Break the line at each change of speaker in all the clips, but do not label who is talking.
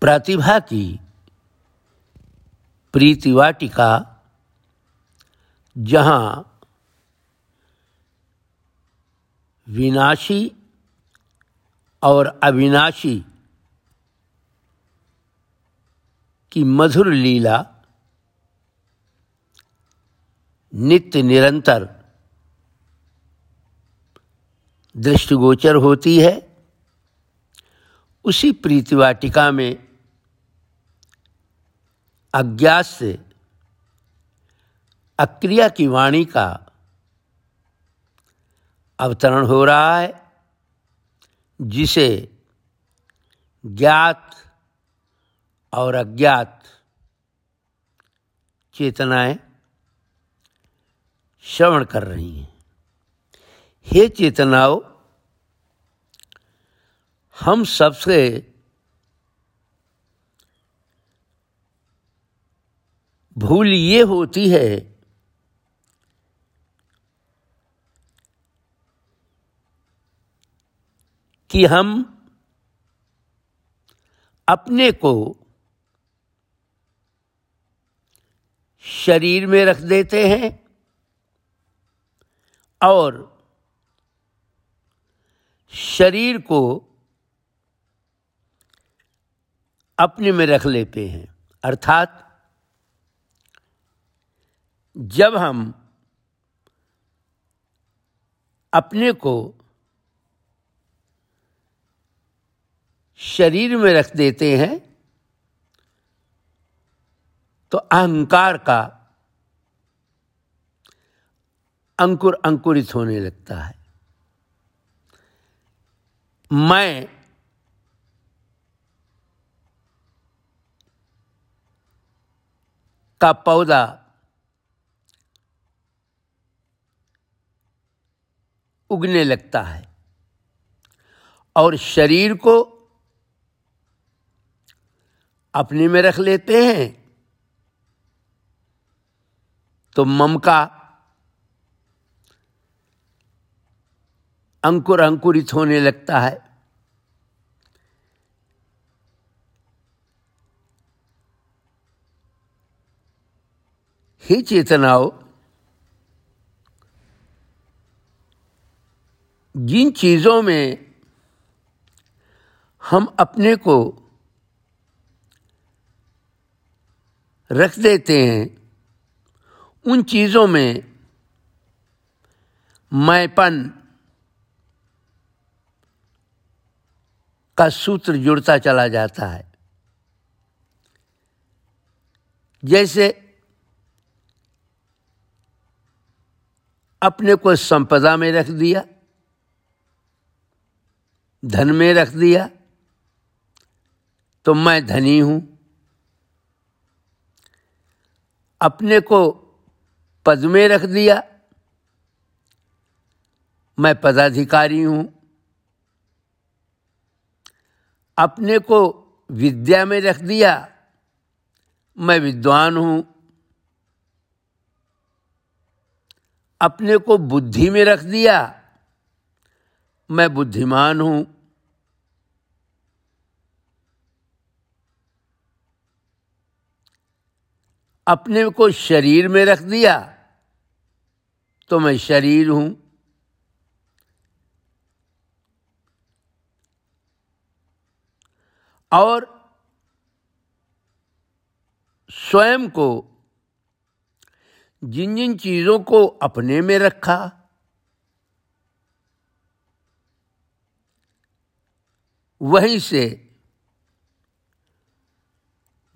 प्रतिभा की प्रीतिवाटिका जहाँ विनाशी और अविनाशी की मधुर लीला नित्य निरंतर दृष्टिगोचर होती है, उसी प्रीतिवाटिका में अज्ञात से, अक्रिया की वाणी का अवतरण हो रहा है, जिसे ज्ञात और अज्ञात चेतनाएँ श्रवण कर रही हैं। हे चेतनाओं, हम सबसे भूल ये होती है कि हम अपने को शरीर में रख देते हैं और शरीर को अपने में रख लेते हैं। अर्थात जब हम अपने को शरीर में रख देते हैं तो अहंकार का अंकुर अंकुरित होने लगता है। मैं का पौधा उगने लगता है। और शरीर को अपने में रख लेते हैं तो मम का अंकुर अंकुरित होने लगता है। ही चेतनाओं जिन चीज़ों में हम अपने को रख देते हैं, उन चीज़ों में मैपन का सूत्र जुड़ता चला जाता है। जैसे अपने को संपदा में रख दिया धन में रख दिया तो मैं धनी हूँ। अपने को पद में रख दिया, मैं पदाधिकारी हूँ। अपने को विद्या में रख दिया, मैं विद्वान हूँ। अपने को बुद्धि में रख दिया मैं बुद्धिमान हूँ। अपने को शरीर में रख दिया तो मैं शरीर हूँ। और स्वयं को जिन जिन चीज़ों को अपने में रखा वहीं से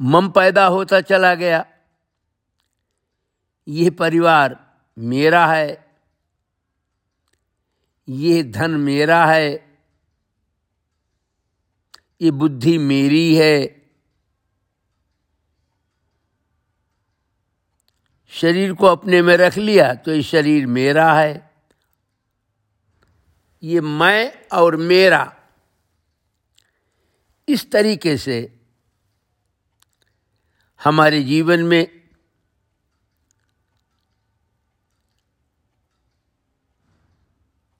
मम पैदा होता चला गया। यह परिवार मेरा है। ये धन मेरा है। ये बुद्धि मेरी है। शरीर को अपने में रख लिया तो ये शरीर मेरा है। ये मैं और मेरा इस तरीके से हमारे जीवन में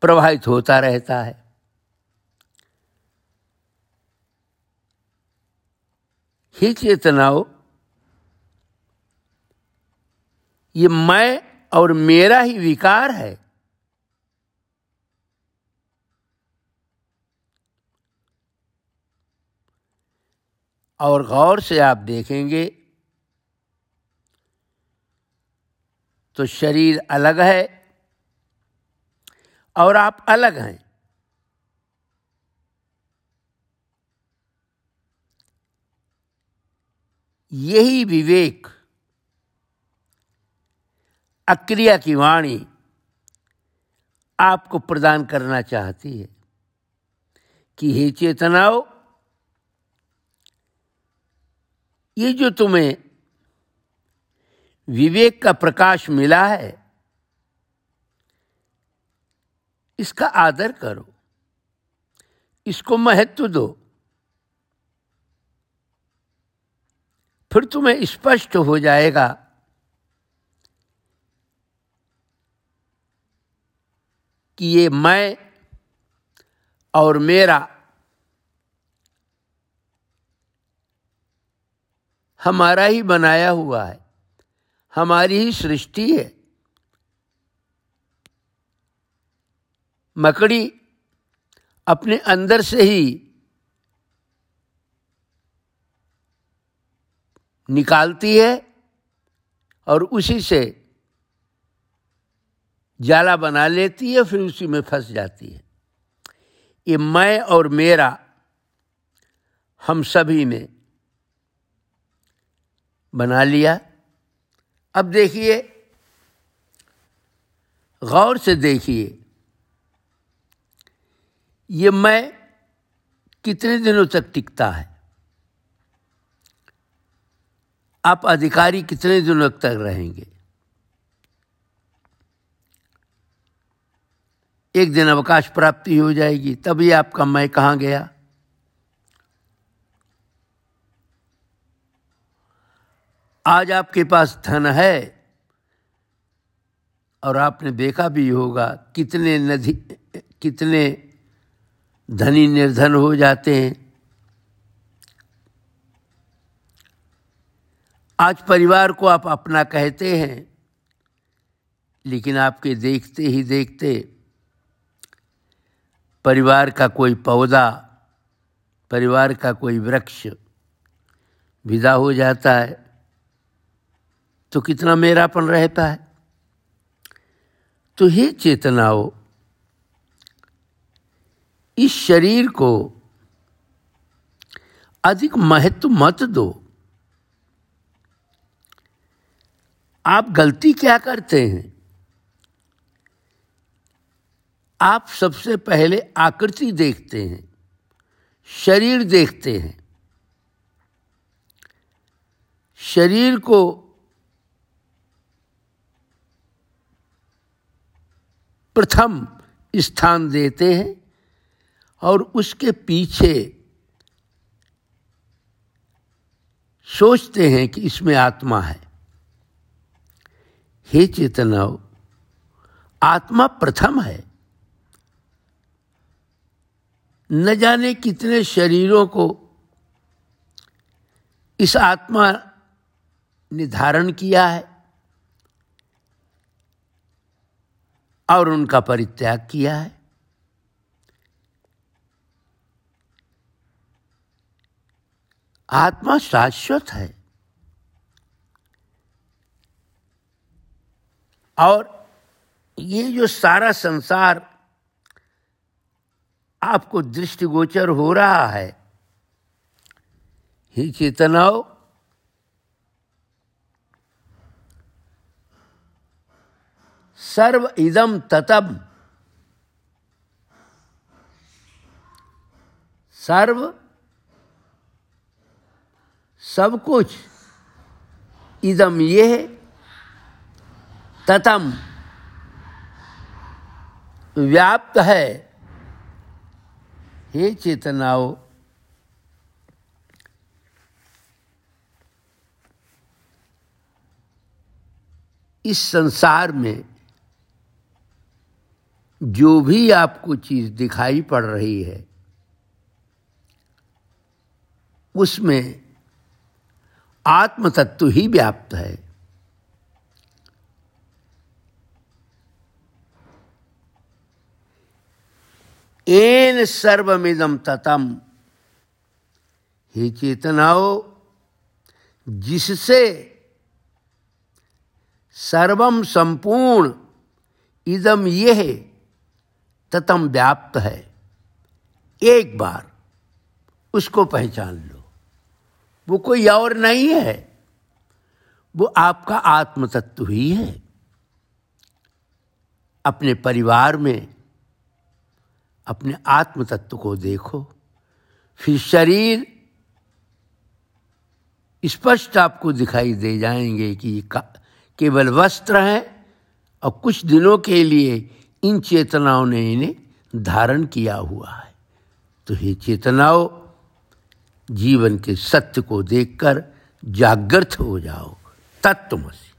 प्रवाहित होता रहता है। ही चेतनाओं, ये मैं और मेरा ही विकार है। और गौर से आप देखेंगे तो शरीर अलग है और आप अलग हैं। यही विवेक, अक्रिया की वाणी आपको प्रदान करना चाहती है कि हे चेतनाओं ये जो तुम्हें विवेक का प्रकाश मिला है, इसका आदर करो। इसको महत्व दो। फिर तुम्हें स्पष्ट हो जाएगा कि ये मैं और मेरा हमारा ही बनाया हुआ है, हमारी ही सृष्टि है। मकड़ी अपने अंदर से ही निकालती है और उसी से जाला बना लेती है, फिर उसी में फंस जाती है। ये मैं और मेरा, हम सभी ने बना लिया। अब देखिए, गौर से देखिए, ये मैं कितने दिनों तक टिकता है? आप अधिकारी कितने दिनों तक रहेंगे? एक दिन अवकाश प्राप्ति हो जाएगी, तभी आपका मैं कहाँ गया? आज आपके पास धन है और आपने देखा भी होगा कितने नदी कितने धनी निर्धन हो जाते हैं। आज परिवार को आप अपना कहते हैं, लेकिन आपके देखते ही देखते परिवार का कोई पौधा, परिवार का कोई वृक्ष विदा हो जाता है। तो कितना मेरापन रहता है? तो हे चेतनाओं, इस शरीर को अधिक महत्व मत दो। आप गलती क्या करते हैं? आप सबसे पहले आकृति देखते हैं, शरीर देखते हैं। शरीर को प्रथम स्थान देते हैं और उसके पीछे सोचते हैं कि इसमें आत्मा है। हे चेतनाओं आत्मा प्रथम है। न जाने कितने शरीरों को इस आत्मा ने धारण किया है। और उनका परित्याग किया है। आत्मा शाश्वत है। और ये जो सारा संसार आपको दृष्टिगोचर हो रहा है, ही चेतनाओं सर्व इदम ततम सर्व सब कुछ इदम ये ततम व्याप्त है। हे चेतनाओ, इस संसार में जो भी आपको चीज़ दिखाई पड़ रही है, उसमें आत्म तत्व ही व्याप्त है। एन सर्वमिदम ततम, हे चेतनाओ, जिससे सर्वम संपूर्ण इदम यह ततम व्याप्त है। एक बार उसको पहचान लो। वो कोई और नहीं है। वो आपका आत्म तत्व ही है। अपने परिवार में अपने आत्म तत्व को देखो। फिर शरीर स्पष्ट आपको दिखाई दे जाएँगे कि केवल वस्त्र हैं और कुछ दिनों के लिए इन चेतनाओं ने इन्हें धारण किया हुआ है। तो ये चेतनाओं जीवन के सत्य को देखकर जागृत हो जाओ, तत्वमसी।